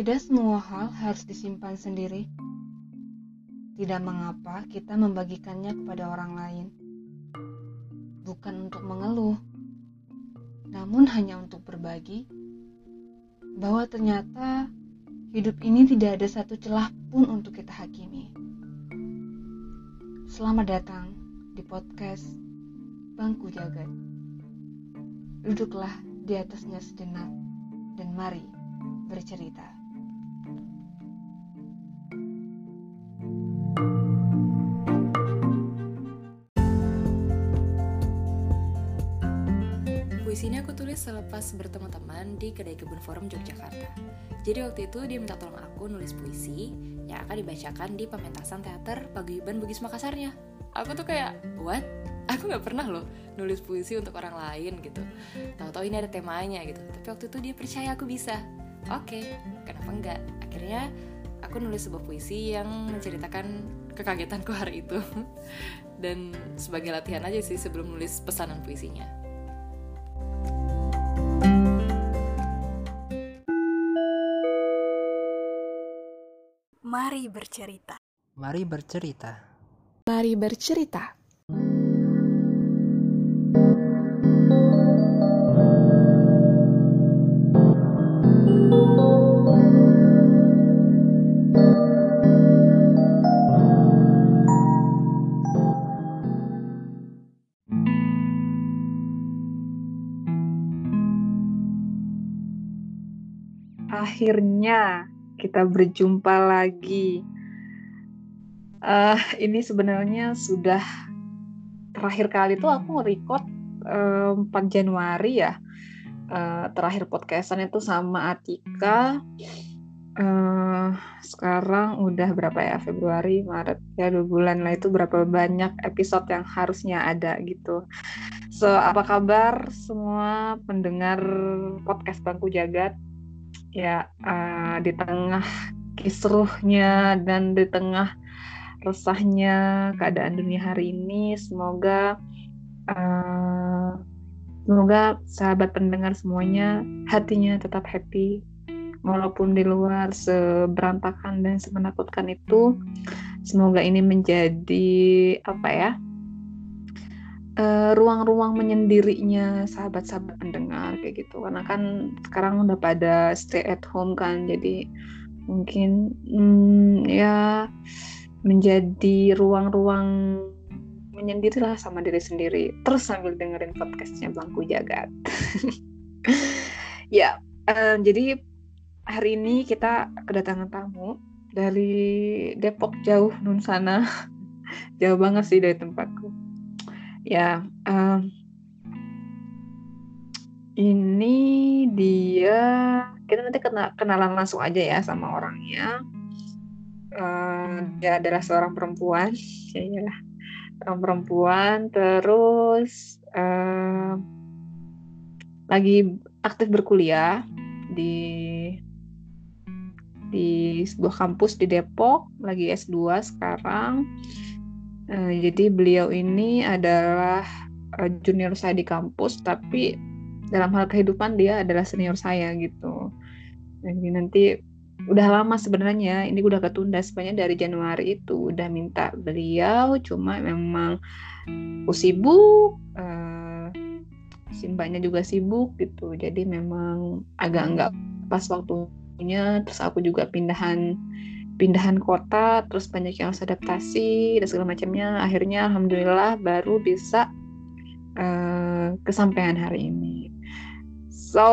Tidak semua hal harus disimpan sendiri. Tidak mengapa kita membagikannya kepada orang lain. Bukan untuk mengeluh, namun hanya untuk berbagi bahwa ternyata hidup ini tidak ada satu celah pun untuk kita hakimi. Selamat datang di podcast Bangku Jagat. Duduklah di atasnya sejenak dan mari bercerita. Puisi ini aku tulis selepas bertemu teman di Kedai Kebun Forum Yogyakarta. Jadi waktu itu dia minta tolong aku nulis puisi yang akan dibacakan di pementasan teater Paguyuban Bugis Makassarnya. Aku tuh kayak, what? Aku nggak pernah loh nulis puisi untuk orang lain gitu. Tahu-tahu ini ada temanya gitu. Tapi waktu itu dia percaya aku bisa. Oke, kenapa enggak? Akhirnya aku nulis sebuah puisi yang menceritakan kekagetanku hari itu. Dan sebagai latihan aja sih sebelum nulis pesanan puisinya. Mari bercerita. Mari bercerita. Mari bercerita. Akhirnya kita berjumpa lagi. Uh, ini sebenarnya sudah terakhir kali tuh aku record uh, 4 Januari ya. Uh, terakhir podcastan itu sama Atika. Uh, sekarang udah berapa ya Februari, Maret ya dua bulan lah itu berapa banyak episode yang harusnya ada gitu. So apa kabar semua pendengar podcast Bangku Jagat? Ya uh, di tengah kisruhnya dan di tengah resahnya keadaan dunia hari ini semoga uh, semoga sahabat pendengar semuanya hatinya tetap happy. Walaupun di luar seberantakan dan semenakutkan itu semoga ini menjadi apa ya ruang-ruang uh, menyendirinya sahabat-sahabat pendengar kayak gitu. Karena kan sekarang udah pada stay at home kan jadi mungkin hmm, ya menjadi ruang-ruang menyendiri lah sama diri sendiri. Terus sambil dengerin podcastnya Bangku Jagat. Ya uh, jadi hari ini kita kedatangan tamu dari Depok jauh nun sana jauh banget sih dari tempatku ya um, ini dia kita nanti kena, kenalan langsung aja ya sama orangnya. Uh, dia adalah seorang perempuan ya seorang perempuan. Terus uh, lagi aktif berkuliah di di sebuah kampus di Depok lagi S2 sekarang Uh, jadi beliau ini adalah uh, junior saya di kampus, tapi dalam hal kehidupan dia adalah senior saya gitu. Jadi nanti udah lama sebenarnya, ini udah ketunda sebenarnya dari Januari itu udah minta beliau, cuma memang aku sibuk, uh, juga sibuk gitu, jadi memang agak enggak pas waktunya. Terus aku juga pindahan pindahan kota terus banyak yang harus adaptasi dan segala macamnya. Akhirnya alhamdulillah baru bisa uh, kesampaian hari ini. So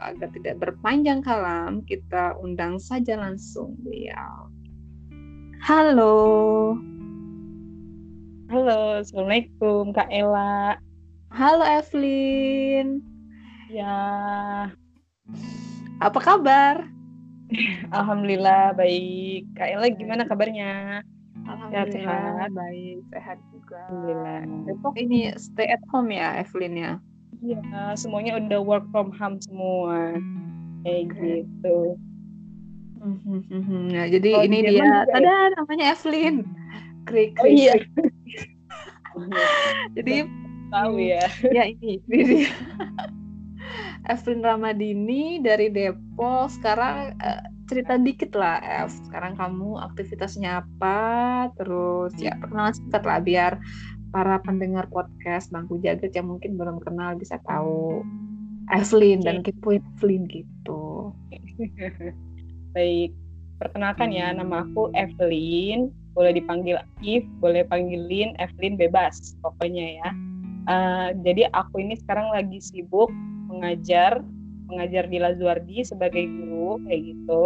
agar tidak berpanjang kalam kita undang saja langsung beliau. Halo. Halo assalamualaikum kak Ella. Halo Evelyn. Ya. Apa kabar Alhamdulillah baik. Kak Ella gimana kabarnya? Alhamdulillah sehat, baik, sehat juga. Alhamdulillah. Ini stay at home ya Evelyn ya? Iya, semuanya udah work from home semua. Kayak okay. gitu. Nah, jadi oh, ini dia, ya? ada namanya Evelyn. Krik, krik, oh, iya. jadi tahu ya. Ya ini, ini dia. Evelyn Ramadini dari Depok. Sekarang uh, cerita dikit lah, Ev. Sekarang kamu aktivitasnya apa? Terus ya perkenalan singkat lah biar para pendengar podcast Bangku Jagat yang mungkin belum kenal bisa tahu Evelyn okay. dan kepoin Evelyn gitu. Baik, perkenalkan ya nama aku Evelyn. Boleh dipanggil If, boleh panggilin Evelyn bebas pokoknya ya. Uh, jadi aku ini sekarang lagi sibuk mengajar mengajar di Lazuardi sebagai guru kayak gitu.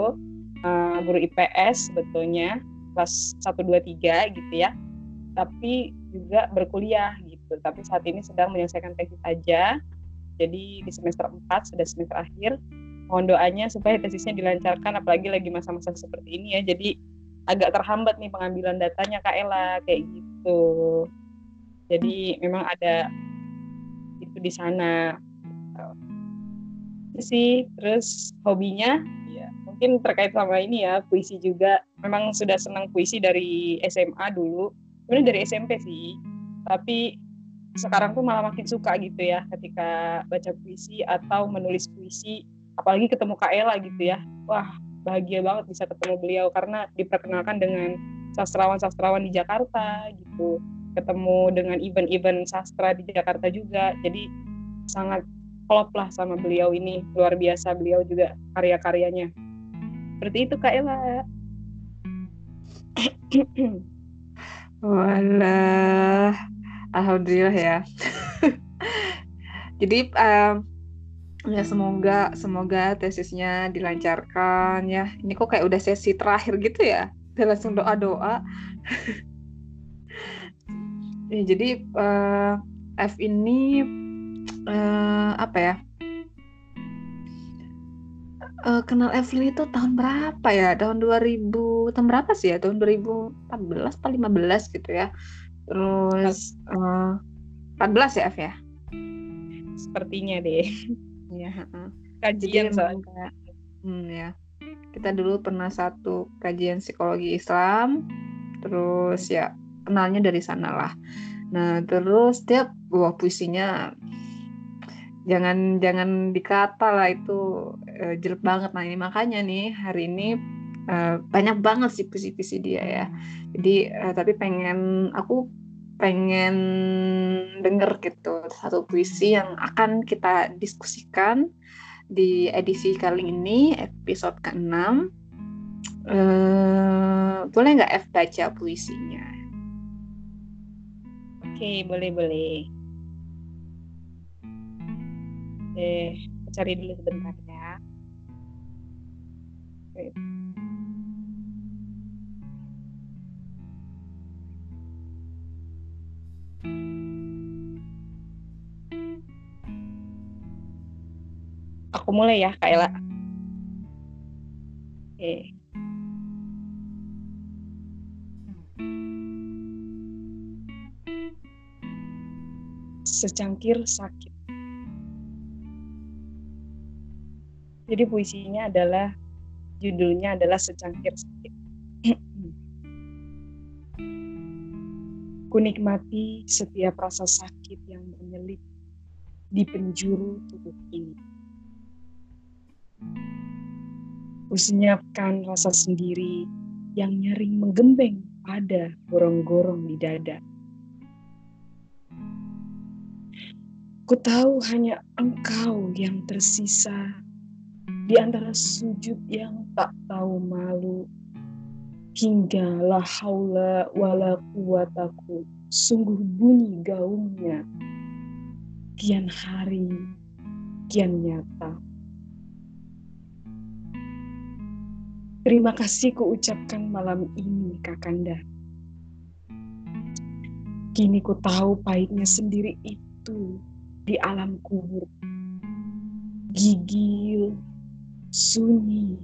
Uh, guru IPS sebetulnya kelas 1 2 3 gitu ya. Tapi juga berkuliah gitu. Tapi saat ini sedang menyelesaikan tesis aja. Jadi di semester 4 sudah semester akhir. Mohon doanya supaya tesisnya dilancarkan apalagi lagi masa-masa seperti ini ya. Jadi agak terhambat nih pengambilan datanya Kak Ella kayak gitu. Jadi memang ada itu di sana sih. Terus hobinya ya mungkin terkait sama ini ya puisi juga. Memang sudah senang puisi dari SMA dulu. Sebenarnya dari SMP sih. Tapi sekarang tuh malah makin suka gitu ya ketika baca puisi atau menulis puisi. Apalagi ketemu Kak Ella gitu ya. Wah bahagia banget bisa ketemu beliau. Karena diperkenalkan dengan sastrawan-sastrawan di Jakarta gitu. Ketemu dengan event-event sastra di Jakarta juga. Jadi sangat klop lah sama beliau ini luar biasa beliau juga karya-karyanya seperti itu kak Ella Walah, alhamdulillah ya. Jadi um, ya semoga semoga tesisnya dilancarkan ya. Ini kok kayak udah sesi terakhir gitu ya. Udah langsung doa doa. ya, jadi uh, F ini uh, apa ya? Uh, kenal Evelyn itu tahun berapa ya? Tahun 2000 tahun berapa sih ya? Tahun 2014 atau 15 gitu ya. Terus uh, eh, 14 ya F ya? Sepertinya deh. Ya uh. kajian soalnya. hmm, ya. Kita dulu pernah satu kajian psikologi Islam. Terus ya kenalnya dari sana lah nah terus dia buah puisinya jangan jangan dikata lah itu uh, jelek banget. Nah ini makanya nih hari ini uh, banyak banget sih puisi-puisi dia ya. Jadi uh, tapi pengen aku pengen denger gitu satu puisi yang akan kita diskusikan di edisi kali ini episode ke-6 uh, boleh nggak F baca puisinya? Oke, boleh boleh. Oke, cari dulu sebentar ya. Oke. Aku mulai ya, Kak Ella. Oke. Secangkir sakit. Jadi puisinya adalah judulnya adalah secangkir sakit. Kunikmati setiap rasa sakit yang menyelip di penjuru tubuh ini. Kusenyapkan rasa sendiri yang nyaring menggembeng pada gorong-gorong di dada. Ku tahu hanya engkau yang tersisa di antara sujud yang tak tahu malu hingga la haula wala quwataku sungguh bunyi gaungnya kian hari kian nyata Terima kasih ku ucapkan malam ini Kakanda. Kini ku tahu pahitnya sendiri itu di alam kubur. Gigil, sunyi,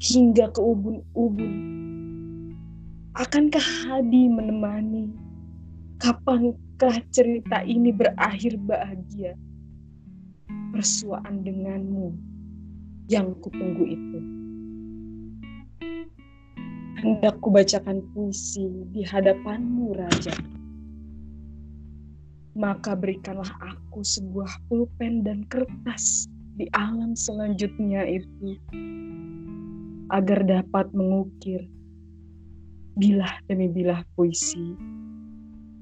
hingga ke ubun-ubun. Akankah Hadi menemani? Kapankah cerita ini berakhir bahagia? Persuaan denganmu yang kutunggu itu. Hendak kubacakan puisi di hadapanmu, Raja. maka berikanlah aku sebuah pulpen dan kertas di alam selanjutnya itu agar dapat mengukir bilah demi bilah puisi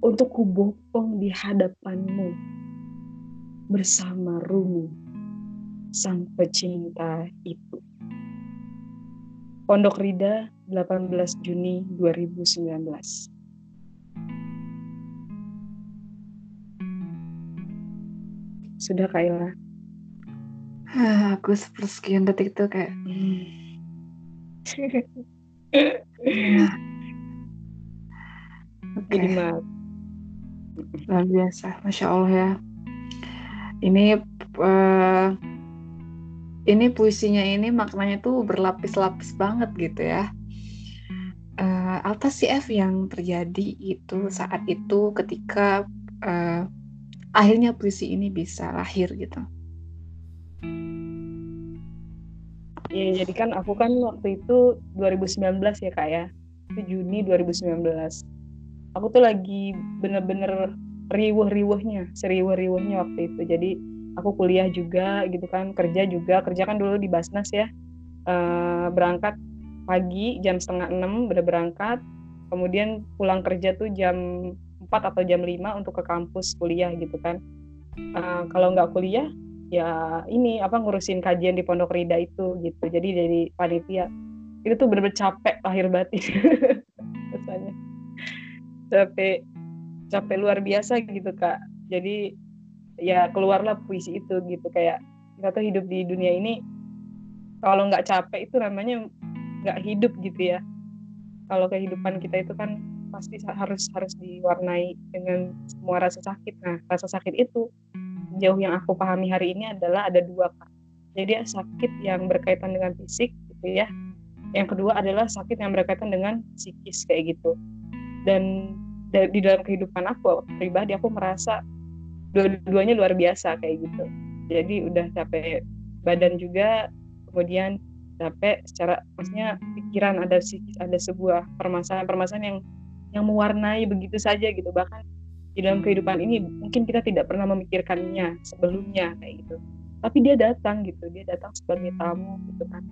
untuk kubopong di hadapanmu bersama Rumi sang pecinta itu. Pondok Rida 18 Juni 2019 Sudah Kaila. Ah, aku sepersekian detik itu kayak hmm. Oke. Jadi mah Luar biasa, masya Allah ya. Ini uh, ini puisinya ini maknanya tuh berlapis-lapis banget gitu ya. Uh, apa sih F yang terjadi itu saat itu ketika uh, akhirnya puisi ini bisa lahir gitu. Ya, jadi kan aku kan waktu itu 2019 ya kak ya, itu Juni 2019. Aku tuh lagi bener-bener riuh-riuhnya, seriuh-riuhnya waktu itu. Jadi aku kuliah juga gitu kan, kerja juga, kerja kan dulu di Basnas ya. Uh, berangkat pagi jam setengah enam udah berangkat, kemudian pulang kerja tuh jam 4 atau jam 5 untuk ke kampus kuliah gitu kan. Uh, kalau nggak kuliah ya ini apa ngurusin kajian di Pondok Rida itu gitu. Jadi dari panitia itu tuh bener-bener capek lahir batin rasanya. capek capek luar biasa gitu kak. Jadi ya keluarlah puisi itu gitu kayak kita tuh hidup di dunia ini kalau nggak capek itu namanya nggak hidup gitu ya. Kalau kehidupan kita itu kan pasti harus harus diwarnai dengan semua rasa sakit. Nah, rasa sakit itu jauh yang aku pahami hari ini adalah ada dua kan. Jadi sakit yang berkaitan dengan fisik gitu ya. Yang kedua adalah sakit yang berkaitan dengan psikis kayak gitu. Dan di dalam kehidupan aku pribadi aku merasa dua-duanya luar biasa kayak gitu. Jadi udah capek badan juga, kemudian capek secara maksudnya pikiran ada psikis ada sebuah permasalahan-permasalahan yang yang mewarnai begitu saja gitu bahkan di dalam kehidupan ini mungkin kita tidak pernah memikirkannya sebelumnya kayak gitu. Tapi dia datang gitu dia datang sebagai tamu gitu kan.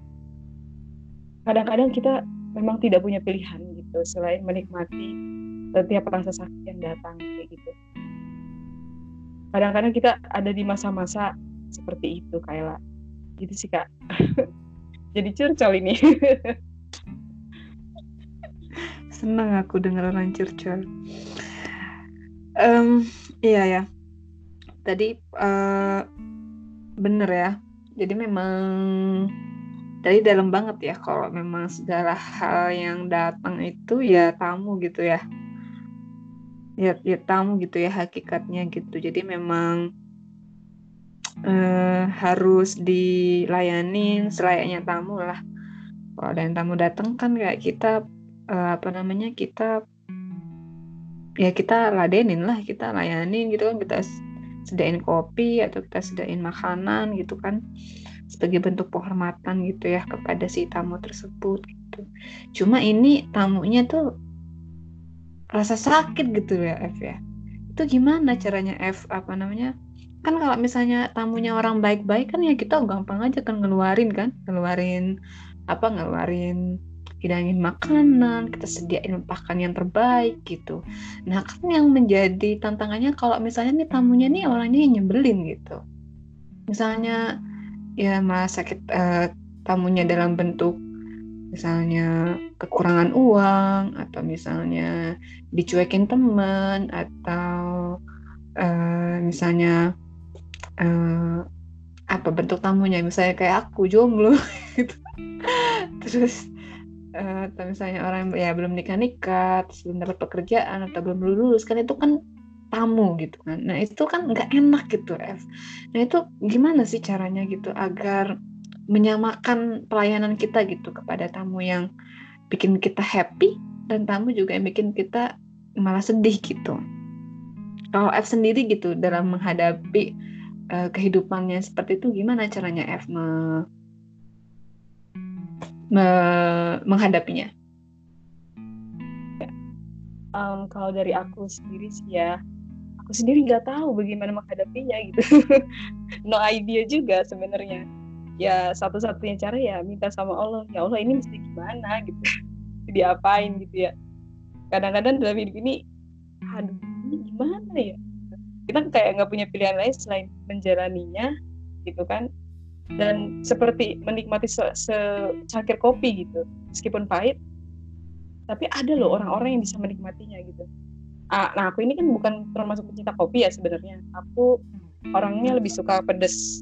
Kadang-kadang kita memang tidak punya pilihan gitu selain menikmati setiap rasa sakit yang datang kayak gitu. Kadang-kadang kita ada di masa-masa seperti itu Kayla gitu sih kak. Jadi curcol ini. Senang aku dengar orang curcol um, iya ya. Tadi uh, bener ya. Jadi memang tadi dalam banget ya kalau memang segala hal yang datang itu ya tamu gitu ya. Ya, ya tamu gitu ya hakikatnya gitu. Jadi memang uh, harus dilayanin selayaknya tamu lah. Kalau ada yang tamu datang kan kayak kita uh, apa namanya kita ya kita ladenin lah kita layanin gitu kan kita sedain kopi atau kita sedain makanan gitu kan sebagai bentuk penghormatan gitu ya kepada si tamu tersebut gitu. Cuma ini tamunya tuh rasa sakit gitu ya F ya. Itu gimana caranya F apa namanya? Kan kalau misalnya tamunya orang baik-baik kan ya kita gampang aja kan ngeluarin kan, ngeluarin apa ngeluarin hidangin makanan, kita sediain makan yang terbaik gitu. Nah kan yang menjadi tantangannya kalau misalnya nih tamunya nih orangnya yang nyebelin gitu. Misalnya ya malah sakit uh, tamunya dalam bentuk misalnya kekurangan uang atau misalnya dicuekin teman atau uh, misalnya uh, apa bentuk tamunya misalnya kayak aku jomblo gitu terus uh, atau misalnya orang ya belum nikah nikah belum dapat pekerjaan atau belum lulus kan itu kan tamu gitu kan. Nah itu kan nggak enak gitu F nah itu gimana sih caranya gitu agar menyamakan pelayanan kita gitu kepada tamu yang bikin kita happy dan tamu juga yang bikin kita malah sedih gitu? Kalau F sendiri gitu dalam menghadapi uh, kehidupannya seperti itu gimana caranya F me menghadapinya? Um, kalau dari aku sendiri sih ya, aku sendiri nggak tahu bagaimana menghadapinya gitu. No idea juga sebenarnya. Ya satu-satunya cara ya minta sama Allah ya Allah ini mesti gimana? gitu. Diapain gitu ya. Kadang-kadang dalam hidup ini aduh ini gimana ya? Kita kayak nggak punya pilihan lain selain menjalaninya gitu kan dan seperti menikmati se secangkir kopi gitu. Meskipun pahit tapi ada loh orang-orang yang bisa menikmatinya gitu. Ah, nah aku ini kan bukan termasuk pecinta kopi ya sebenarnya. Aku orangnya lebih suka pedes.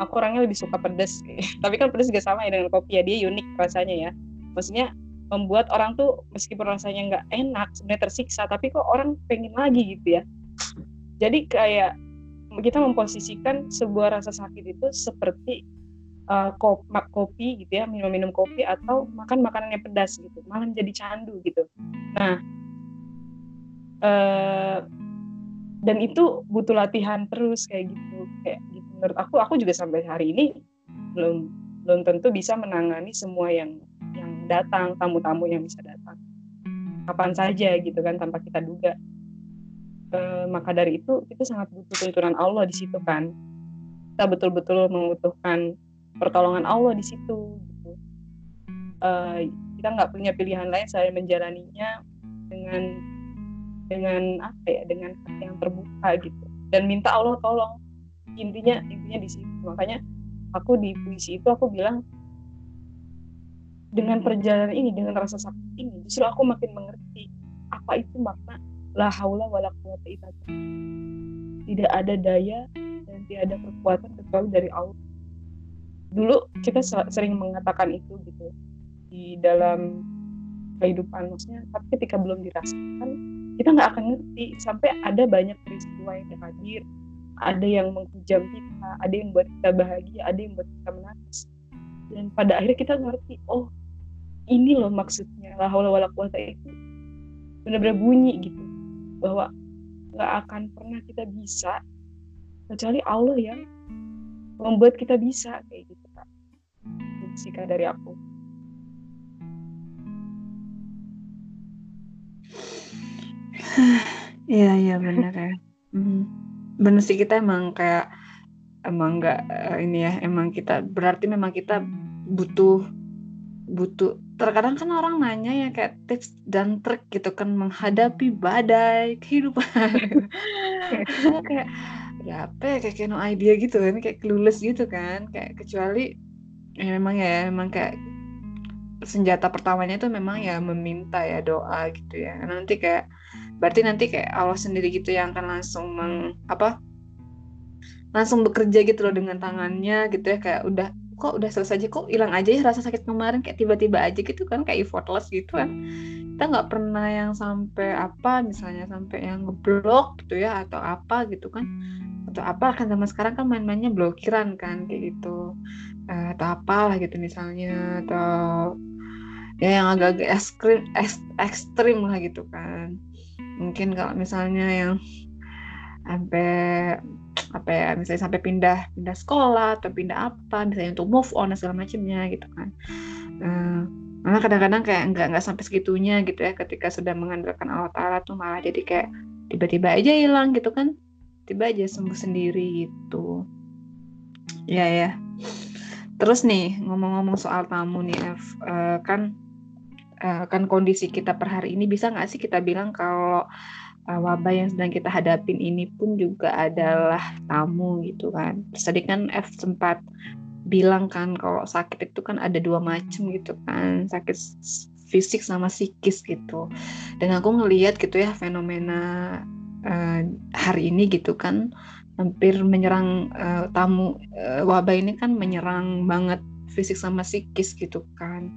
Aku orangnya lebih suka pedes. Tapi kan pedes juga sama ya dengan kopi ya. Dia unik rasanya ya. Maksudnya membuat orang tuh meskipun rasanya nggak enak sebenarnya tersiksa tapi kok orang pengen lagi gitu ya. Jadi kayak kita memposisikan sebuah rasa sakit itu seperti uh, kop, kopi gitu ya minum-minum kopi atau makan makanan yang pedas gitu malah jadi candu gitu. Nah uh, dan itu butuh latihan terus kayak gitu kayak gitu. Menurut aku aku juga sampai hari ini belum belum tentu bisa menangani semua yang yang datang tamu-tamu yang bisa datang. Kapan saja gitu kan tanpa kita duga e, maka dari itu itu sangat butuh tuntunan Allah di situ kan. Kita betul-betul membutuhkan pertolongan Allah di situ gitu. e, kita nggak punya pilihan lain selain menjalaninya dengan dengan apa ya dengan hati yang terbuka gitu. Dan minta Allah tolong. Intinya intinya di situ. Makanya aku di puisi itu aku bilang dengan perjalanan ini dengan rasa sakit ini justru aku makin mengerti apa itu makna la haula wala quwata illa tidak ada daya dan tidak ada kekuatan kecuali dari Allah. Dulu kita sering mengatakan itu gitu di dalam kehidupan maksudnya tapi ketika belum dirasakan kita nggak akan ngerti. Sampai ada banyak peristiwa yang hadir ada yang menghujam kita ada yang buat kita bahagia ada yang buat kita menangis. Dan pada akhirnya kita ngerti oh ini loh maksudnya. La haula wala itu benar-benar bunyi gitu bahwa nggak akan pernah kita bisa kecuali Allah yang membuat kita bisa kayak gitu kak. Sika dari aku. Iya iya benar ya. Mm bener sih kita emang kayak emang nggak uh, ini ya emang kita berarti memang kita butuh butuh terkadang kan orang nanya ya kayak tips dan trik gitu kan menghadapi badai kehidupan. Kayak ya apa ya kayak no idea gitu kan kayak clueless gitu kan kayak kecuali ya memang ya emang kayak senjata pertamanya itu memang ya meminta ya doa gitu ya. Nanti kayak berarti nanti kayak Allah sendiri gitu yang akan langsung meng apa langsung bekerja gitu loh dengan tangannya gitu ya kayak udah kok udah selesai aja kok hilang aja ya rasa sakit kemarin kayak tiba-tiba aja gitu kan kayak effortless gitu kan. Kita nggak pernah yang sampai apa misalnya sampai yang ngeblok gitu ya atau apa gitu kan. Atau apa kan zaman sekarang kan main-mainnya blokiran kan kayak gitu. Uh, atau apalah gitu misalnya atau ya yang agak-agak ekstrim ekstrim lah gitu kan. Mungkin kalau misalnya yang sampai apa ya misalnya sampai pindah pindah sekolah atau pindah apa misalnya untuk move on dan segala macamnya gitu kan. Uh, malah kadang-kadang kayak nggak nggak sampai segitunya gitu ya ketika sudah mengandalkan Allah Taala tuh malah jadi kayak tiba-tiba aja hilang gitu kan. Tiba aja sembuh sendiri gitu. Ya ya. Terus nih ngomong-ngomong soal tamu nih F uh, kan uh, kan kondisi kita per hari ini bisa nggak sih kita bilang kalau uh, wabah yang sedang kita hadapin ini pun juga adalah tamu gitu kan. Terus tadi kan F sempat bilang kan kalau sakit itu kan ada dua macam gitu kan sakit fisik sama psikis gitu dan aku ngelihat gitu ya fenomena uh, hari ini gitu kan hampir menyerang uh, tamu uh, wabah ini kan menyerang banget fisik sama psikis gitu kan.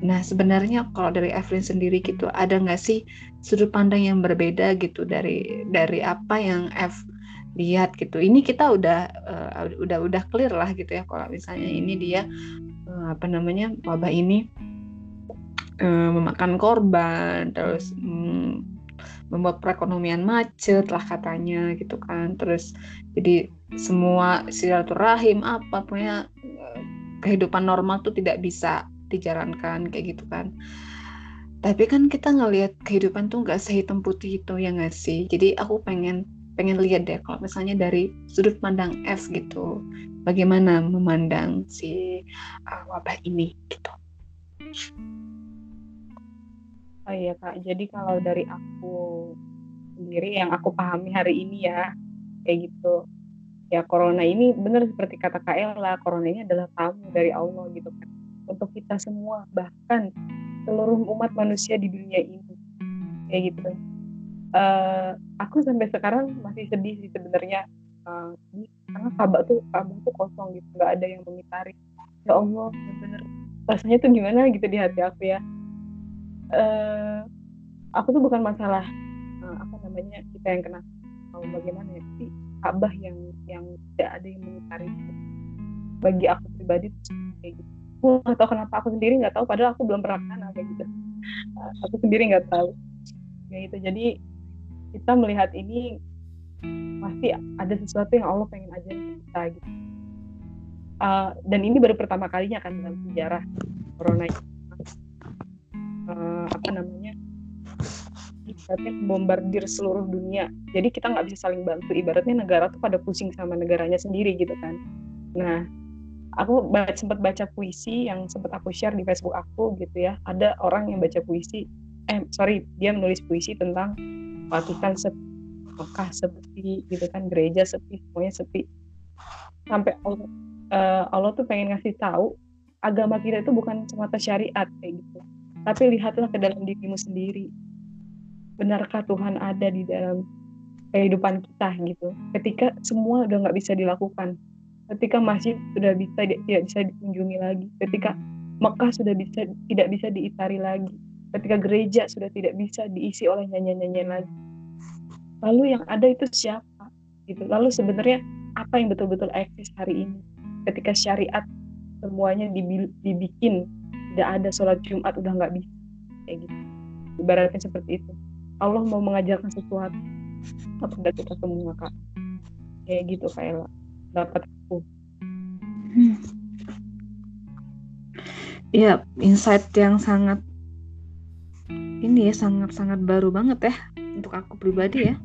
Nah sebenarnya kalau dari Evelyn sendiri gitu ada nggak sih sudut pandang yang berbeda gitu dari dari apa yang F lihat gitu. Ini kita udah uh, udah udah clear lah gitu ya kalau misalnya ini dia uh, apa namanya wabah ini uh, memakan korban terus um, membuat perekonomian macet lah katanya gitu kan terus jadi semua silaturahim apa punya kehidupan normal tuh tidak bisa dijalankan kayak gitu kan. Tapi kan kita ngelihat kehidupan tuh nggak sehitam putih itu ya nggak sih? Jadi aku pengen pengen lihat deh kalau misalnya dari sudut pandang F gitu bagaimana memandang si uh, wabah ini gitu. Oh iya kak, jadi kalau dari aku sendiri yang aku pahami hari ini ya kayak gitu ya corona ini benar seperti kata Kak Ella corona ini adalah tamu dari Allah gitu kan. Untuk kita semua bahkan seluruh umat manusia di dunia ini. Kayak gitu. Uh, aku sampai sekarang masih sedih sih sebenarnya. Uh, karena Ka'bah tuh Ka'bah tuh kosong gitu nggak ada yang mengitari. Ya Allah bener rasanya tuh gimana gitu di hati aku ya. Uh, aku tuh bukan masalah uh, apa namanya kita yang kena mau bagaimana ya sih Ka'bah yang yang tidak ada yang mengitari itu bagi aku pribadi kayak gitu. Aku nggak tahu kenapa aku sendiri nggak tahu padahal aku belum pernah sana kayak gitu. Uh, aku sendiri nggak tahu. Kayak gitu. Jadi kita melihat ini pasti ada sesuatu yang Allah pengen ajarin kita gitu. Uh, dan ini baru pertama kalinya kan dalam sejarah corona uh, apa namanya ibaratnya bombardir seluruh dunia. Jadi kita nggak bisa saling bantu. Ibaratnya negara tuh pada pusing sama negaranya sendiri gitu kan. Nah aku sempat baca puisi yang sempat aku share di Facebook aku gitu ya. Ada orang yang baca puisi eh sorry dia menulis puisi tentang Vatikan sepi Mekah sepi gitu kan gereja sepi semuanya sepi. Sampai Allah, uh, Allah tuh pengen ngasih tahu agama kita itu bukan semata syariat kayak gitu. Tapi lihatlah ke dalam dirimu sendiri benarkah Tuhan ada di dalam kehidupan kita gitu. Ketika semua udah nggak bisa dilakukan. Ketika masjid sudah bisa tidak bisa dikunjungi lagi. Ketika Mekah sudah bisa tidak bisa diitari lagi. Ketika gereja sudah tidak bisa diisi oleh nyanyian-nyanyian lagi. Lalu yang ada itu siapa? Gitu. Lalu sebenarnya apa yang betul-betul eksis hari ini? Ketika syariat semuanya dibikin tidak ada sholat Jumat udah nggak bisa. Kayak gitu. Ibaratnya seperti itu Allah mau mengajarkan sesuatu. Kepada kita semua kak? Kayak gitu kayak dapat aku. Iya, insight yang sangat ini ya sangat-sangat baru banget ya untuk aku pribadi ya.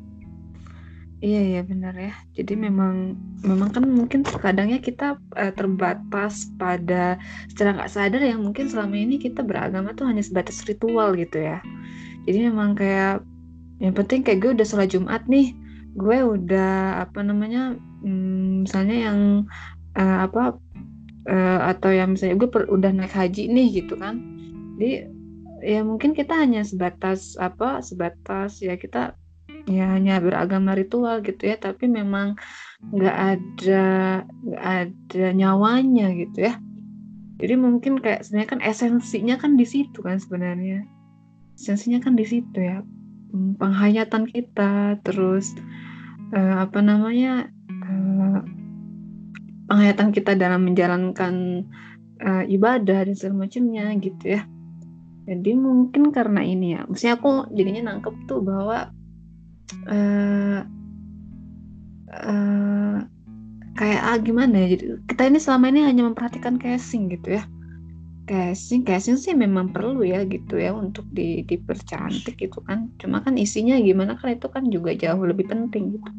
Iya iya benar ya. Jadi memang memang kan mungkin kadangnya kita uh, terbatas pada secara nggak sadar yang mungkin selama ini kita beragama tuh hanya sebatas ritual gitu ya jadi memang kayak yang penting kayak gue udah sholat Jumat nih. Gue udah apa namanya hmm, misalnya yang uh, apa uh, atau yang misalnya gue per, udah naik haji nih gitu kan. Jadi ya mungkin kita hanya sebatas apa sebatas ya kita ya hanya beragama ritual gitu ya. Tapi memang nggak ada nggak ada nyawanya gitu ya. Jadi mungkin kayak sebenarnya kan esensinya kan di situ kan sebenarnya esensinya kan di situ ya. Hmm, penghayatan kita terus uh, apa namanya uh, penghayatan kita dalam menjalankan uh, ibadah dan segala macamnya gitu ya. Jadi mungkin karena ini ya maksudnya aku jadinya nangkep tuh bahwa uh, uh, kayak ah, gimana ya jadi kita ini selama ini hanya memperhatikan casing gitu ya casing casing sih memang perlu ya gitu ya untuk di dipercantik gitu kan. Cuma kan isinya gimana kan itu kan juga jauh lebih penting gitu.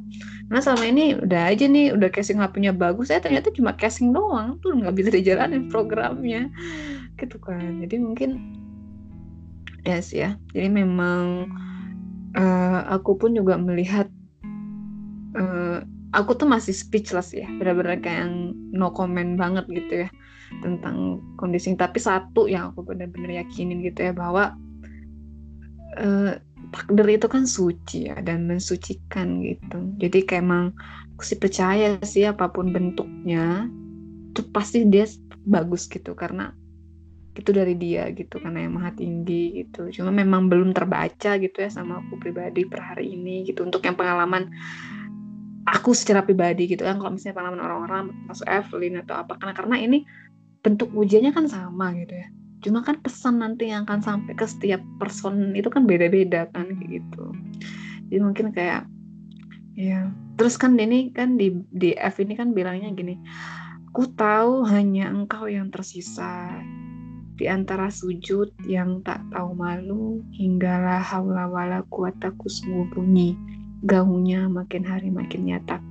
Nah selama ini udah aja nih udah casing HP-nya bagus saya ternyata cuma casing doang tuh nggak bisa dijalanin programnya gitu kan. Jadi mungkin yes, ya jadi memang uh, aku pun juga melihat uh, aku tuh masih speechless ya benar-benar kayak yang no comment banget gitu ya tentang kondisi tapi satu yang aku benar-benar yakinin gitu ya bahwa uh, takdir itu kan suci ya dan mensucikan gitu. Jadi kayak emang aku sih percaya sih apa pun bentuknya itu pasti dia bagus gitu karena itu dari dia gitu karena yang maha tinggi gitu. Cuma memang belum terbaca gitu ya sama aku pribadi per hari ini gitu untuk yang pengalaman aku secara pribadi gitu kan. Kalau misalnya pengalaman orang-orang masuk Evelyn atau apa. Karena karena ini bentuk ujiannya kan sama gitu ya. Cuma kan pesan nanti yang akan sampai ke setiap person itu kan beda-beda kan kayak gitu. Jadi mungkin kayak ya. Terus kan ini kan di di F ini kan bilangnya gini ku tahu hanya engkau yang tersisa di antara sujud yang tak tahu malu hinggalah haula wala kuwataku bunyi gaungnya makin hari makin nyata.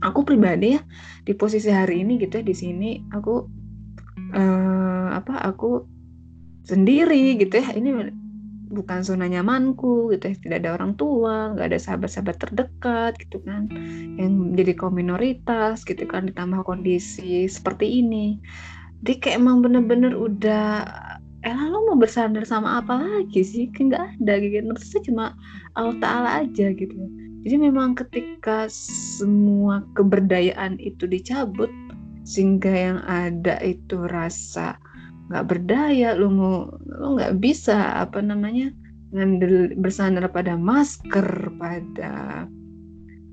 Aku pribadi ya di posisi hari ini gitu ya di sini aku uh, apa aku sendiri gitu ya. Ini bukan zona nyamanku gitu ya. Tidak ada orang tua nggak ada sahabat-sahabat terdekat gitu kan. Yang jadi kaum minoritas gitu kan ditambah kondisi seperti ini. Jadi kayak emang bener-bener udah eh lo mau bersandar sama apa lagi sih? Kayak nggak ada gitu. Terus cuma Allah Taala aja gitu. Jadi memang ketika semua keberdayaan itu dicabut sehingga yang ada itu rasa nggak berdaya lu mau lu nggak bisa apa namanya ngandel bersandar pada masker pada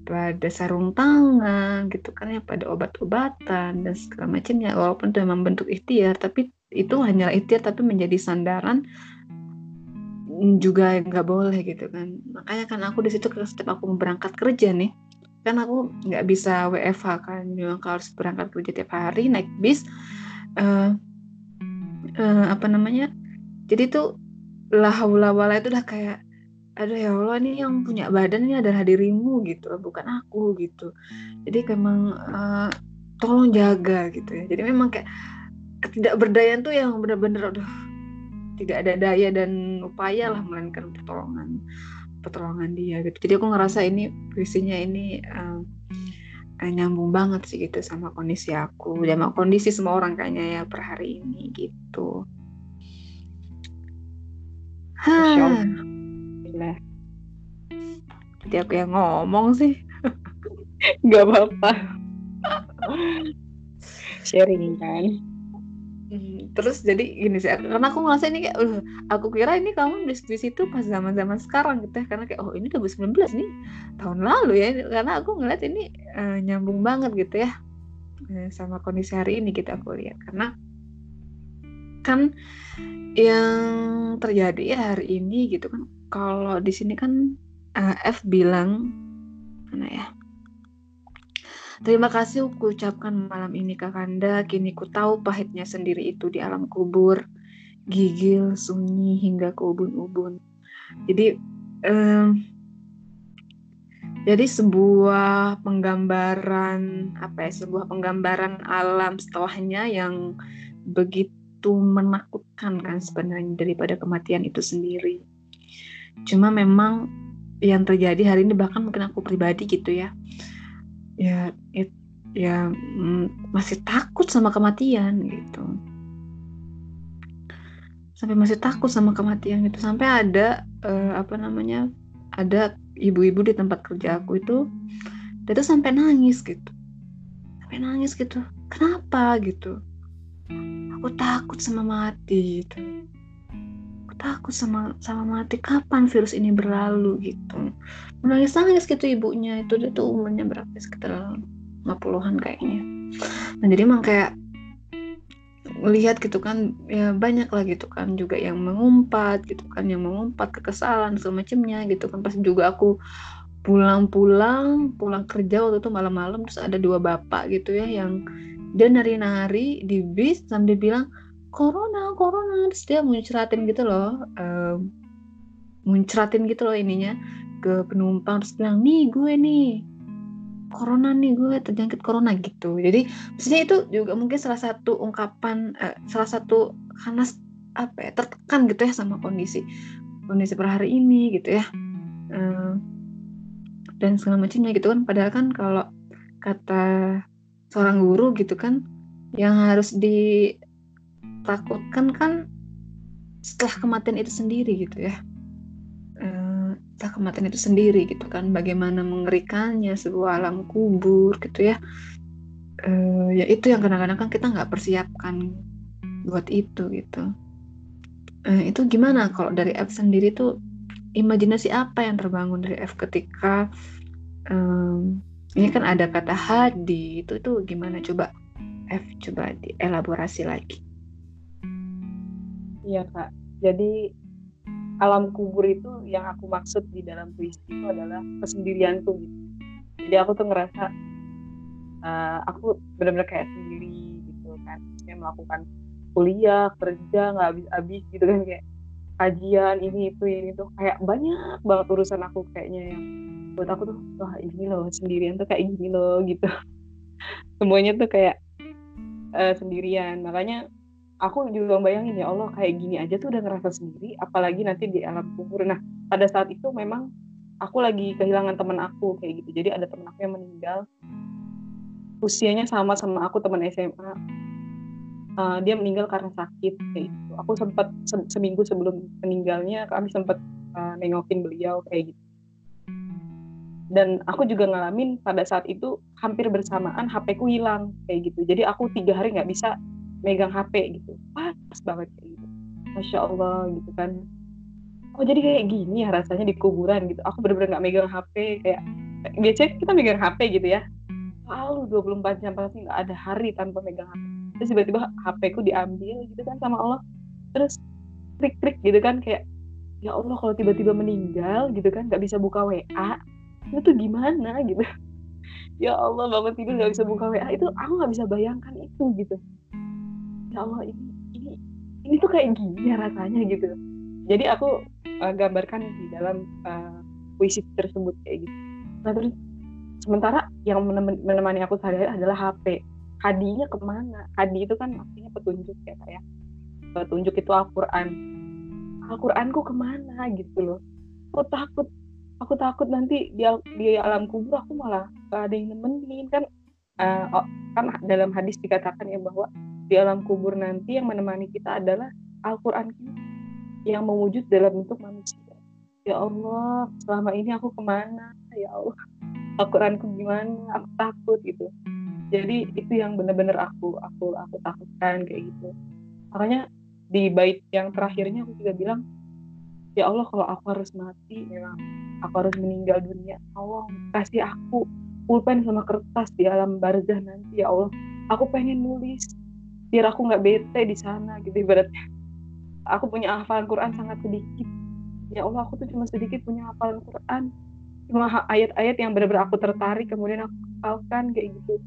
pada sarung tangan gitu kan ya pada obat-obatan dan segala macamnya. Walaupun itu memang bentuk ikhtiar tapi itu hanya ikhtiar tapi menjadi sandaran juga nggak boleh gitu kan. Makanya kan aku di situ setiap aku berangkat kerja nih kan aku nggak bisa WFH kan memang harus berangkat kerja tiap hari naik bis uh, uh, apa namanya jadi tuh lahawala itu udah kayak aduh ya Allah ini yang punya badan ini adalah dirimu gitu bukan aku gitu. Jadi memang uh, tolong jaga gitu ya. Jadi memang kayak ketidakberdayaan tuh yang benar-benar aduh tidak ada daya dan upaya lah melainkan pertolongan pertolongan dia gitu jadi aku ngerasa ini puisinya ini uh, nyambung banget sih gitu sama kondisi aku sama kondisi semua orang kayaknya ya per hari ini gitu Hah. Jadi aku yang ngomong sih. Gak apa-apa. Sharing kan. Terus jadi gini sih karena aku ngerasa ini kayak uh, aku kira ini kamu diskusi itu pas zaman zaman sekarang gitu ya. Karena kayak oh ini 2019 nih tahun lalu ya. Karena aku ngeliat ini uh, nyambung banget gitu ya uh, sama kondisi hari ini kita gitu aku lihat. Karena kan yang terjadi ya hari ini gitu kan kalau di sini kan uh, F bilang mana ya Terima kasih ku ucapkan malam ini Kakanda, kini ku tahu pahitnya sendiri itu di alam kubur, gigil, sunyi hingga ke ubun-ubun. Jadi um, jadi sebuah penggambaran apa ya sebuah penggambaran alam setelahnya yang begitu menakutkan kan sebenarnya daripada kematian itu sendiri. Cuma memang yang terjadi hari ini bahkan mungkin aku pribadi gitu ya ya it, ya mm, masih takut sama kematian gitu. Sampai masih takut sama kematian gitu. Sampai ada uh, apa namanya ada ibu-ibu di tempat kerja aku itu dia tuh sampai nangis gitu. Sampai nangis gitu. Kenapa? gitu. Aku takut sama mati gitu aku takut sama sama mati. Kapan virus ini berlalu gitu. Nangis nangis gitu ibunya. Itu dia tuh umurnya berapa? Sekitar 50-an kayaknya. Nah jadi emang kayak lihat gitu kan ya banyak lah gitu kan. Juga yang mengumpat gitu kan yang mengumpat kekesalan semacamnya gitu kan. Pas juga aku pulang-pulang pulang kerja waktu itu malam-malam terus ada dua bapak gitu ya yang dia nari-nari di bis sambil bilang corona corona. Terus dia muncratin gitu loh um, muncratin gitu loh ininya ke penumpang. Terus bilang nih gue nih corona nih gue terjangkit corona gitu. Jadi maksudnya itu juga mungkin salah satu ungkapan uh, salah satu karena apa ya tertekan gitu ya sama kondisi kondisi per hari ini gitu ya. Uh, dan segala macamnya gitu kan. Padahal kan kalau kata seorang guru gitu kan yang harus ditakutkan kan setelah kematian itu sendiri gitu ya. Cerita kematian itu sendiri gitu kan bagaimana mengerikannya sebuah alam kubur gitu ya. Uh, ya itu yang kadang-kadang kan kita nggak persiapkan buat itu gitu. Uh, itu gimana kalau dari F sendiri tuh imajinasi apa yang terbangun dari F ketika um, ini kan ada kata hadi itu tuh gimana? Coba F coba dielaborasi lagi iya kak. Jadi alam kubur itu yang aku maksud di dalam puisi itu adalah kesendirianku gitu. Jadi aku tuh ngerasa uh, aku benar-benar kayak sendiri gitu kan. Kayak melakukan kuliah kerja nggak habis-habis gitu kan. Kayak kajian ini itu ini tuh kayak banyak banget urusan aku kayaknya yang buat aku tuh wah ini loh sendirian tuh kayak gini loh gitu. Semuanya tuh kayak uh, sendirian. Makanya aku juga bayangin ya Allah kayak gini aja tuh udah ngerasa sendiri apalagi nanti di alam kubur. Nah pada saat itu memang aku lagi kehilangan teman aku kayak gitu. Jadi ada teman aku yang meninggal. Usianya sama sama aku teman SMA uh, eh, dia meninggal karena sakit kayak gitu. Aku sempat se seminggu sebelum meninggalnya kami sempat uh, nengokin beliau kayak gitu. Dan aku juga ngalamin pada saat itu hampir bersamaan HP ku hilang kayak gitu. Jadi aku tiga hari nggak bisa megang HP gitu. Pas banget kayak gitu. Masya Allah gitu kan. Oh jadi kayak gini ya rasanya di kuburan gitu. Aku bener-bener nggak megang HP kayak biasanya kita megang HP gitu ya. Selalu 24 jam pasti nggak ada hari tanpa megang HP terus tiba-tiba HP ku diambil gitu kan sama Allah. Terus klik-klik gitu kan kayak ya Allah kalau tiba-tiba meninggal gitu kan nggak bisa buka WA itu tuh gimana gitu? Ya Allah bangun tidur nggak bisa buka WA itu aku nggak bisa bayangkan itu gitu ya Allah ini ini ini tuh kayak gini ya rasanya gitu. Jadi aku uh, gambarkan di dalam uh, puisi tersebut kayak gitu. Nah terus sementara yang menemani aku sehari adalah HP hadinya ke mana? Hadi itu kan artinya petunjuk ya kayak petunjuk itu Al-Quran. Al-Quranku ke mana? Gitu loh. Aku takut aku takut nanti di, di alam kubur aku malah gak ada yang nemenin. Kan uh, kan dalam hadis dikatakan ya bahwa di alam kubur nanti yang menemani kita adalah Al-Quran yang mewujud dalam bentuk manusia. Ya Allah selama ini aku ke mana? Ya Allah Al-Quranku gimana? Aku takut gitu. Jadi itu yang benar-benar aku aku aku takutkan kayak gitu. Makanya di bait yang terakhirnya aku juga bilang ya Allah kalau aku harus mati memang aku harus meninggal dunia Allah kasih aku pulpen sama kertas di alam barzah nanti ya Allah. Aku pengen nulis biar aku nggak bete di sana gitu. Ibaratnya aku punya hafalan Quran sangat sedikit. Ya Allah aku tuh cuma sedikit punya hafalan Quran. Cuma ayat-ayat yang benar-benar aku tertarik kemudian aku hafalkan kayak gitu.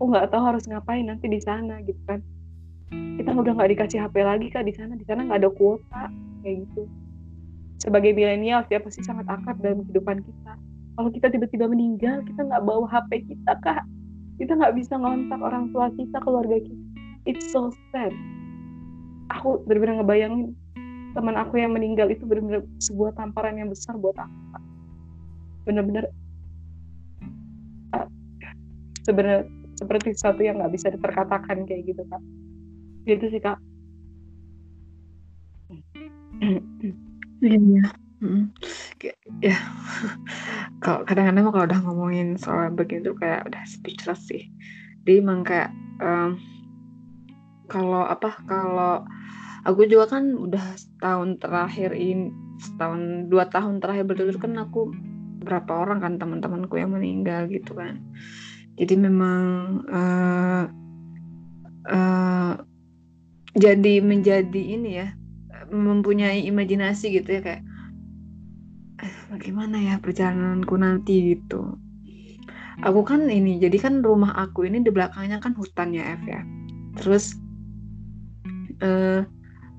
Aku nggak tahu harus ngapain nanti di sana gitu kan. Kita udah nggak dikasih HP lagi kak di sana. Di sana nggak ada kuota kayak gitu. Sebagai milenial ya pasti sangat akrab dalam kehidupan kita. Kalau kita tiba-tiba meninggal kita nggak bawa HP kita kak. Kita nggak bisa ngontak orang tua kita keluarga kita it's so sad aku benar-benar ngebayangin teman aku yang meninggal itu benar-benar sebuah tamparan yang besar buat aku benar-benar uh, sebenarnya seperti sesuatu yang nggak bisa diperkatakan kayak gitu kak gitu sih kak Iya. Mm. Ya, kalau kadang-kadang kalau udah ngomongin soal begitu kayak udah speechless sih. Dia emang kayak um, kalau apa kalau aku juga kan udah setahun terakhir ini setahun dua tahun terakhir berturut kan aku berapa orang kan teman-temanku yang meninggal gitu kan. Jadi memang uh, uh, jadi menjadi ini ya mempunyai imajinasi gitu ya kayak eh, bagaimana ya perjalananku nanti? gitu. Aku kan ini jadi kan rumah aku ini di belakangnya kan hutan ya F ya. Terus uh,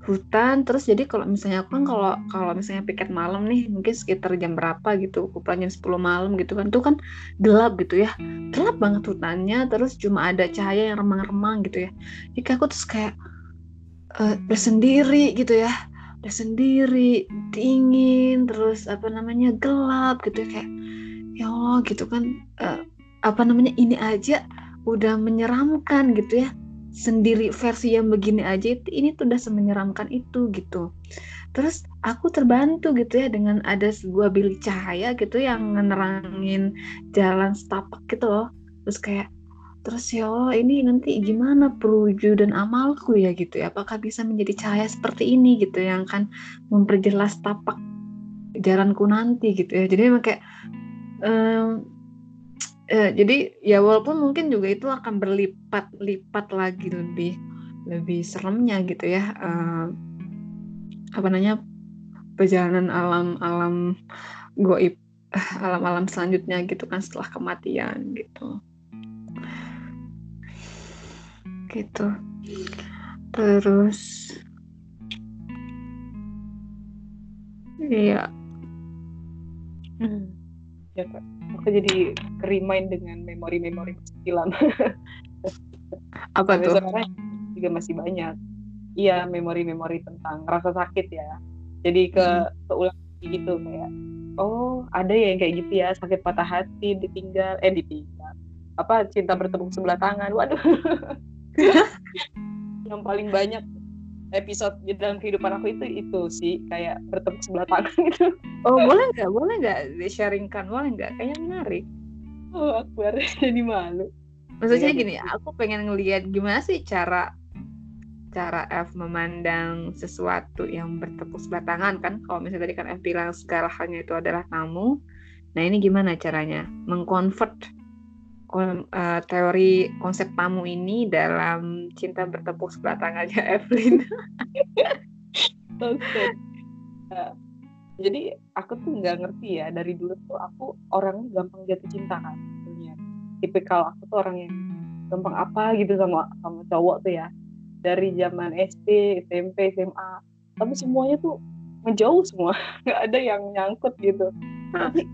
hutan. Terus jadi kalau misalnya aku kan kalau kalau misalnya piket malam nih mungkin sekitar jam berapa gitu kumpulan jam 10 malam gitu kan. Tuh kan gelap gitu ya. Gelap banget hutannya terus cuma ada cahaya yang remang-remang gitu ya. Jadi aku terus kayak uh, bersendiri gitu ya. Bersendiri dingin terus apa namanya gelap gitu ya, kayak ya Allah gitu kan. Uh, apa namanya ini aja udah menyeramkan gitu ya sendiri versi yang begini aja itu ini tuh udah semenyeramkan itu gitu. Terus aku terbantu gitu ya dengan ada sebuah bilik cahaya gitu yang menerangin jalan setapak gitu loh. Terus kayak terus ya Allah ini nanti gimana perwujudan amalku ya gitu ya. Apakah bisa menjadi cahaya seperti ini? gitu yang akan memperjelas tapak jalanku nanti gitu ya. Jadi memang kayak um, eh, jadi ya walaupun mungkin juga itu akan berlipat-lipat lagi lebih lebih seremnya gitu ya um, apa namanya perjalanan alam-alam goib alam-alam selanjutnya gitu kan setelah kematian gitu. Gitu. Terus iya. Hmm. Ya kak. Aku jadi kerimain dengan memori-memori kecilan Apa tuh? sekarang juga masih banyak. Iya memori-memori tentang rasa sakit ya. Jadi ke keulang lagi gitu kayak oh ada ya yang kayak gitu ya sakit patah hati ditinggal eh ditinggal apa cinta bertepuk sebelah tangan. Waduh. Yang paling banyak episode di dalam kehidupan aku itu itu sih kayak bertepuk sebelah tangan gitu Oh boleh nggak? Boleh nggak di-sharingkan? Boleh nggak? Kayaknya menarik. oh aku harus jadi malu Maksudnya Iya, gini, aku pengen ngelihat gimana sih cara cara F memandang sesuatu yang bertepuk sebelah tangan kan kalau misalnya tadi kan F bilang segala halnya itu adalah kamu nah ini gimana caranya mengkonvert kon- eh, teori konsep tamu ini dalam cinta bertepuk sebelah tangannya Evelyn. Nah, jadi aku tuh nggak ngerti ya dari dulu tuh aku orangnya gampang jatuh cinta kan sebenarnya. Tipikal aku tuh orang yang gampang apa gitu sama sama cowok tuh ya. Dari zaman SD SMP SMA tapi semuanya tuh menjauh semua. Nggak ada yang nyangkut gitu. Tapi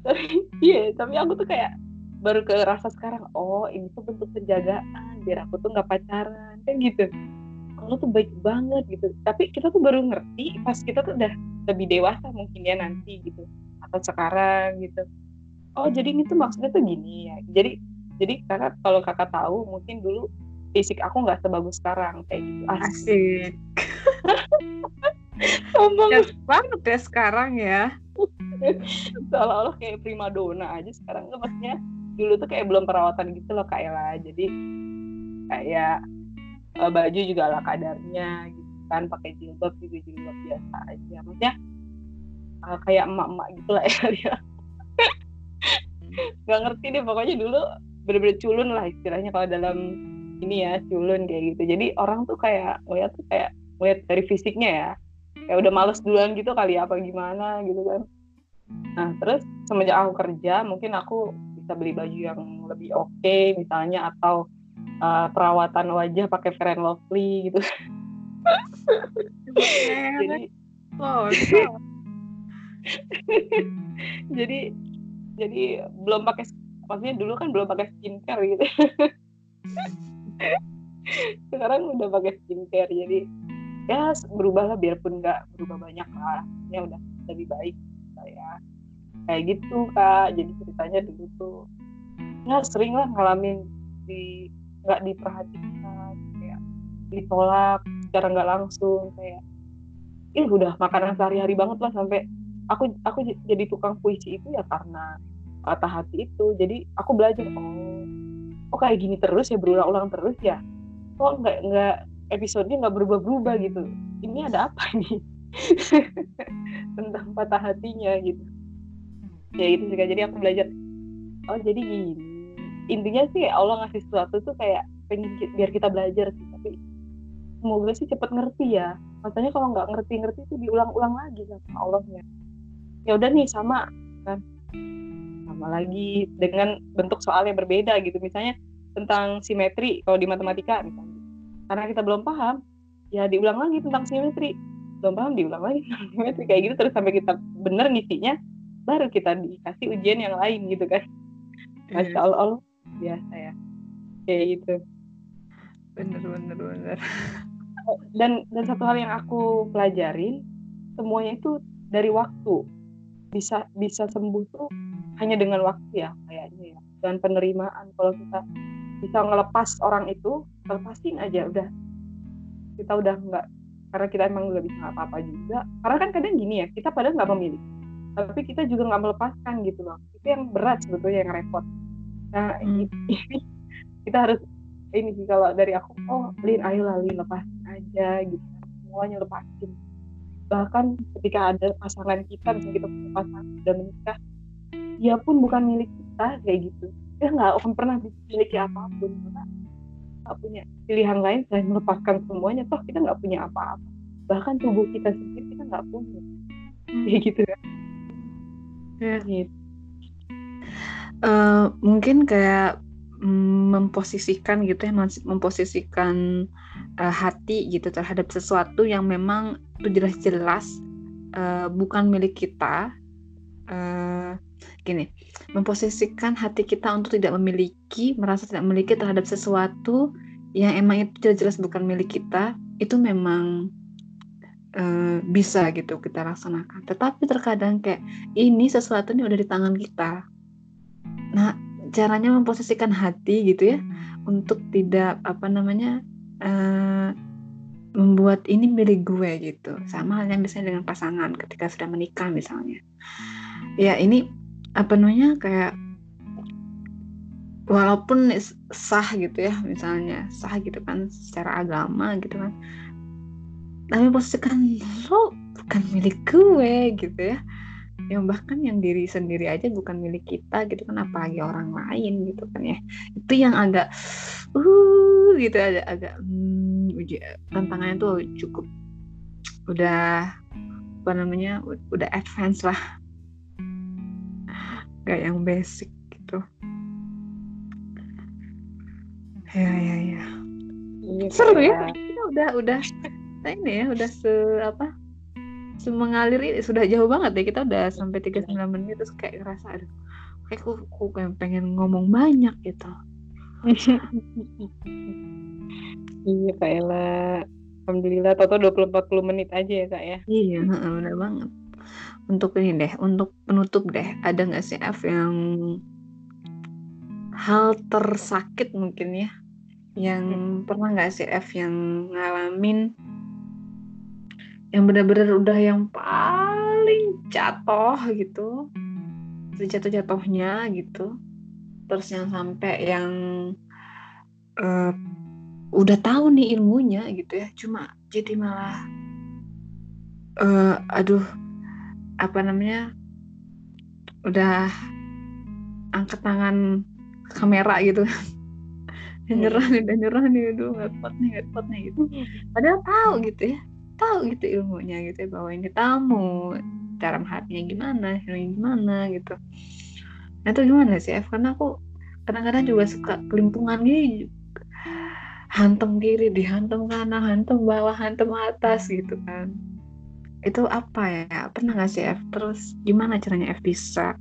tapi iya tapi aku tuh kayak baru ke rasa sekarang oh ini tuh bentuk penjagaan biar aku tuh nggak pacaran kayak gitu. Kalau tuh baik banget gitu. Tapi kita tuh baru ngerti pas kita tuh udah lebih dewasa mungkin ya nanti gitu atau sekarang gitu. Oh jadi ini tuh maksudnya tuh gini ya. Jadi jadi kakak kalau kakak tahu mungkin dulu fisik aku nggak sebagus sekarang kayak gitu. Asik. Sombong banget ya sekarang ya. Seolah-olah kayak primadona aja sekarang maksudnya dulu tuh kayak belum perawatan gitu loh kak Ella. Jadi kayak eh, baju juga ala kadarnya gitu kan pakai jilbab juga jilbab biasa aja. Maksudnya eh, kayak emak-emak gitu lah ya nggak ngerti deh pokoknya dulu bener-bener culun lah istilahnya kalau dalam ini ya culun kayak gitu. Jadi orang tuh kayak ngeliat tuh kayak ngeliat dari fisiknya ya kayak udah males duluan gitu kali apa gimana gitu kan. Nah terus semenjak aku kerja mungkin aku bisa beli baju yang lebih oke misalnya atau uh, perawatan wajah pakai Fair and Lovely gitu. Jadi jadi jadi belum pakai maksudnya dulu kan belum pakai skincare gitu. Sekarang udah pakai skincare jadi ya berubah lah biarpun nggak berubah banyak lah. Ya udah lebih baik saya kayak gitu kak. Jadi ceritanya dulu tuh ya sering lah ngalamin di nggak diperhatikan kayak ditolak secara nggak langsung kayak ih udah makanan sehari-hari banget lah sampai aku aku jadi tukang puisi itu ya karena patah hati itu. Jadi aku belajar oh oh kayak gini terus ya berulang-ulang terus ya? Kok nggak nggak episodenya nggak berubah-berubah gitu? Ini ada apa nih tentang patah hatinya gitu ya gitu sih jadi aku belajar oh jadi gini. Intinya sih Allah ngasih sesuatu tuh kayak pengen biar kita belajar sih tapi semoga sih cepet ngerti ya. Makanya kalau nggak ngerti-ngerti itu diulang-ulang lagi sama Allahnya. Ya udah nih sama kan. Sama lagi dengan bentuk soal yang berbeda gitu. Misalnya tentang simetri kalau di matematika misalnya. Karena kita belum paham ya diulang lagi tentang simetri. Belum paham diulang lagi tentang simetri. Kayak gitu terus sampai kita bener ngisinya baru kita dikasih ujian yang lain gitu kan. Masya Allah, Allah biasa ya. Kayak gitu. Bener bener bener. dan dan satu hal yang aku pelajarin semuanya itu dari waktu. Bisa bisa sembuh tuh hanya dengan waktu ya kayaknya ya. Dan penerimaan kalau kita bisa ngelepas orang itu lepasin aja udah. Kita udah nggak karena kita emang nggak bisa apa-apa juga. Karena kan kadang gini ya kita padahal nggak memilih tapi kita juga nggak melepaskan gitu loh. Itu yang berat sebetulnya yang repot. Nah Hmm. ini kita harus ini sih kalau dari aku oh Lin ayolah Lin lepasin aja gitu. Semuanya lepasin. Bahkan ketika ada pasangan kita misalnya kita punya pasangan sudah menikah dia pun bukan milik kita kayak gitu. Dia nggak akan pernah memiliki apa pun. Karena nggak punya pilihan lain selain melepaskan semuanya toh kita nggak punya apa-apa. Bahkan tubuh kita sendiri kita nggak punya. Kayak gitu kan. Ya. Gitu. Eh, mungkin kayak mm, memposisikan gitu ya memposisikan eh, hati gitu terhadap sesuatu yang memang itu jelas-jelas eh, bukan milik kita eh, gini memposisikan hati kita untuk tidak memiliki merasa tidak memiliki terhadap sesuatu yang emang itu jelas-jelas bukan milik kita itu memang uh, bisa gitu kita laksanakan. Tetapi terkadang kayak ini sesuatu ini udah di tangan kita. Nah caranya memposisikan hati gitu ya untuk tidak apa namanya uh, membuat ini milik gue gitu. Sama halnya misalnya dengan pasangan ketika sudah menikah misalnya. Ya ini apa namanya kayak walaupun sah gitu ya misalnya. Sah gitu kan secara agama gitu kan tapi posisikan lo bukan milik gue gitu ya. Yang bahkan yang diri sendiri aja bukan milik kita gitu kan apalagi orang lain gitu kan ya. Itu yang agak uh gitu ada agak hmm, uji tantangannya tuh cukup udah apa namanya udah advance lah. Gak yang basic gitu. Ya ya ya. Iya, seru ya kita udah udah ini ya udah se apa semengalir ini sudah jauh banget ya kita udah sampai 39 menit terus kayak ngerasa aduh kayak aku, aku pengen ngomong banyak gitu Iya Kak Ella. Alhamdulillah Toto 20-40 menit aja ya Kak ya. Iya benar banget. Untuk ini deh, untuk penutup deh, ada nggak sih F yang hal tersakit mungkin ya? Yang hmm. pernah nggak sih F yang ngalamin yang benar-benar udah yang paling jatuh gitu. Sejatuh-jatuhnya gitu. Terus yang sampai yang uh, udah tahu nih ilmunya gitu ya. Cuma jadi malah uh, aduh apa namanya udah angkat tangan kamera gitu. Hmm. nyerah nih dan nyerah nih aduh nggak kuat nih nggak kuat nih gitu. Padahal tahu gitu ya tahu gitu ilmunya gitu bahwa ini tamu cara hatinya gimana gimana gitu. Nah itu gimana sih F? Karena aku kadang-kadang juga suka kelimpungan gitu hantam kiri dihantam kanan hantam bawah hantam atas gitu kan. Itu apa ya? Pernah nggak sih F? Terus gimana caranya F bisa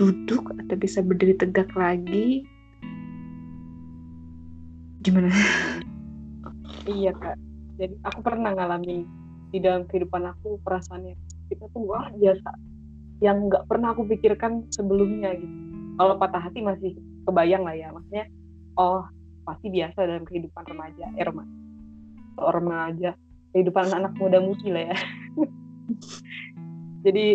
duduk atau bisa berdiri tegak lagi? Gimana? Iya kak jadi aku pernah ngalami di dalam kehidupan aku perasaannya. Kita tuh luar biasa. Yang nggak pernah aku pikirkan sebelumnya gitu. Kalau patah hati masih kebayang lah ya. Maksudnya oh pasti biasa dalam kehidupan remaja eh remaja remaja. Kehidupan anak, -anak muda mudi lah ya. Jadi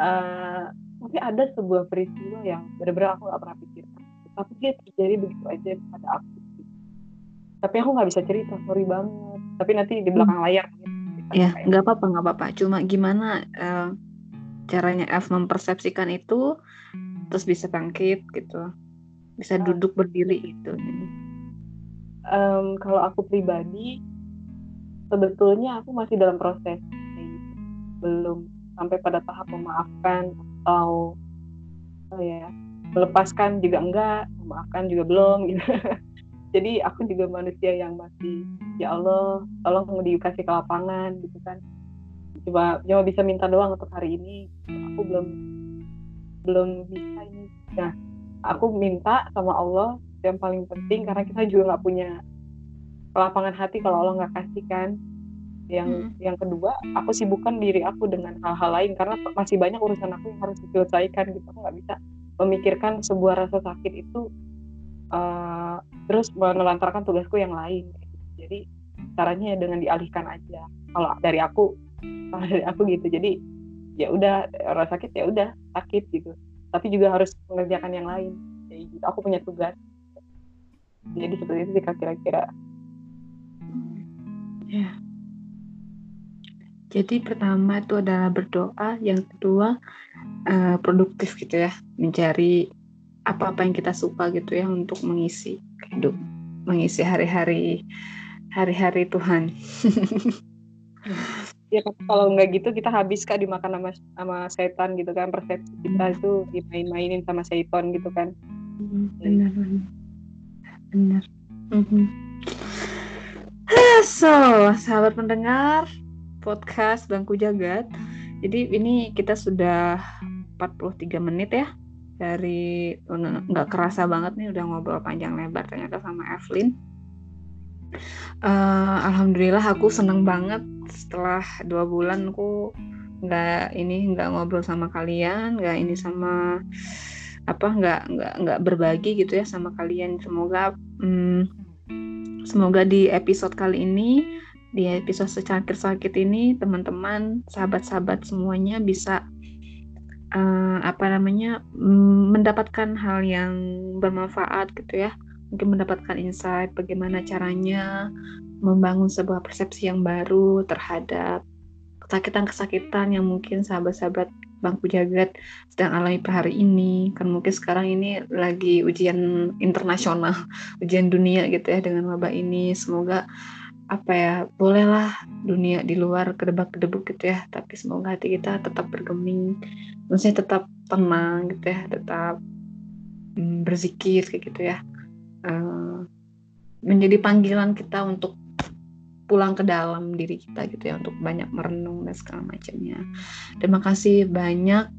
uh, tapi ada sebuah peristiwa yang benar-benar aku gak pernah pikirkan. Tapi dia terjadi begitu aja pada aku. Tapi aku nggak bisa cerita. Sorry banget tapi nanti di belakang hmm. layar ya nggak apa-apa nggak apa-apa. Cuma gimana uh, caranya F mempersepsikan itu terus bisa bangkit gitu. Bisa ah. duduk berdiri gitu um, kalau aku pribadi sebetulnya aku masih dalam proses belum sampai pada tahap memaafkan atau oh ya melepaskan juga enggak memaafkan juga belum gitu jadi aku juga manusia yang masih ya Allah tolong mau dikasih ke lapangan gitu kan. Coba coba bisa minta doang untuk hari ini. Aku belum belum bisa ini. Nah aku minta sama Allah yang paling penting karena kita juga nggak punya lapangan hati kalau Allah nggak kasih kan. Yang hmm. yang kedua aku sibukkan diri aku dengan hal-hal lain karena masih banyak urusan aku yang harus diselesaikan gitu. Aku nggak bisa memikirkan sebuah rasa sakit itu uh, terus menelantarkan tugasku yang lain. Jadi caranya dengan dialihkan aja. Kalau dari aku kalau dari aku gitu. Jadi ya udah rasa sakit ya udah sakit gitu. Tapi juga harus mengerjakan yang lain. Jadi gitu aku punya tugas. Jadi seperti itu sih kira-kira. Ya. Jadi pertama itu adalah berdoa. Yang kedua uh, produktif gitu ya. Mencari apa-apa yang kita suka gitu ya untuk mengisi hidup mengisi hari-hari hari-hari Tuhan. Ya kalau nggak gitu kita habis kak dimakan sama sama setan gitu kan. Persepsi kita itu dimain-mainin sama setan gitu kan. Benar benar. Benar. Mm-hmm. so sahabat pendengar podcast bangku jagat jadi ini kita sudah 43 menit ya dari nggak kerasa banget nih udah ngobrol panjang lebar ternyata sama Evelyn. Uh, Alhamdulillah aku seneng banget setelah dua bulan aku nggak ini nggak ngobrol sama kalian, nggak ini sama apa nggak nggak nggak berbagi gitu ya sama kalian. Semoga hmm, semoga di episode kali ini di episode secangkir sakit ini teman-teman sahabat-sahabat semuanya bisa uh, apa namanya mendapatkan hal yang bermanfaat gitu ya. Mungkin mendapatkan insight bagaimana caranya membangun sebuah persepsi yang baru terhadap kesakitan-kesakitan yang mungkin sahabat-sahabat bangku jagat sedang alami per hari ini. Kan mungkin sekarang ini lagi ujian internasional ujian dunia gitu ya dengan wabah ini. Semoga apa ya bolehlah dunia di luar kedebak-kedebuk gitu ya. Tapi semoga hati kita tetap bergeming maksudnya tetap tenang gitu ya tetap mm, berzikir kayak gitu ya. Uh, menjadi panggilan kita untuk pulang ke dalam diri kita gitu ya untuk banyak merenung dan segala macamnya. Terima kasih banyak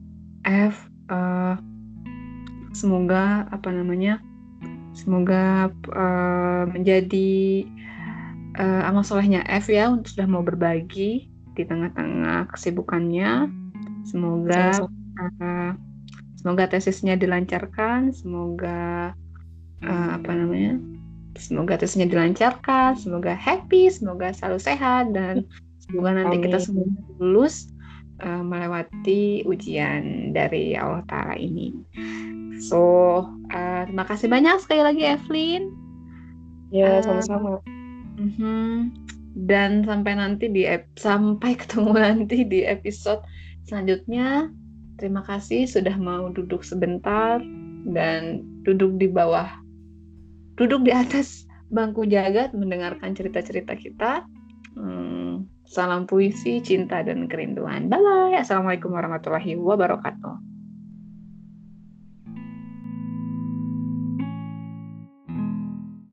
F. Uh, semoga apa namanya semoga uh, menjadi uh, amal solehnya F ya untuk sudah mau berbagi di tengah-tengah kesibukannya. Semoga uh, semoga tesisnya dilancarkan, semoga uh, apa namanya? Semoga tesisnya dilancarkan, semoga happy, semoga selalu sehat dan semoga nanti Amin. kita semua lulus uh, melewati ujian dari Allah Taala ini. So, uh, terima kasih banyak sekali lagi Evelyn. Ya, sama-sama. Uh, Mm-hmm. Dan sampai nanti di sampai ketemu nanti di episode selanjutnya. Terima kasih sudah mau duduk sebentar dan duduk di bawah, duduk di atas bangku jagat mendengarkan cerita-cerita kita. Hmm, salam puisi, cinta dan kerinduan. Bye bye. Assalamualaikum warahmatullahi wabarakatuh.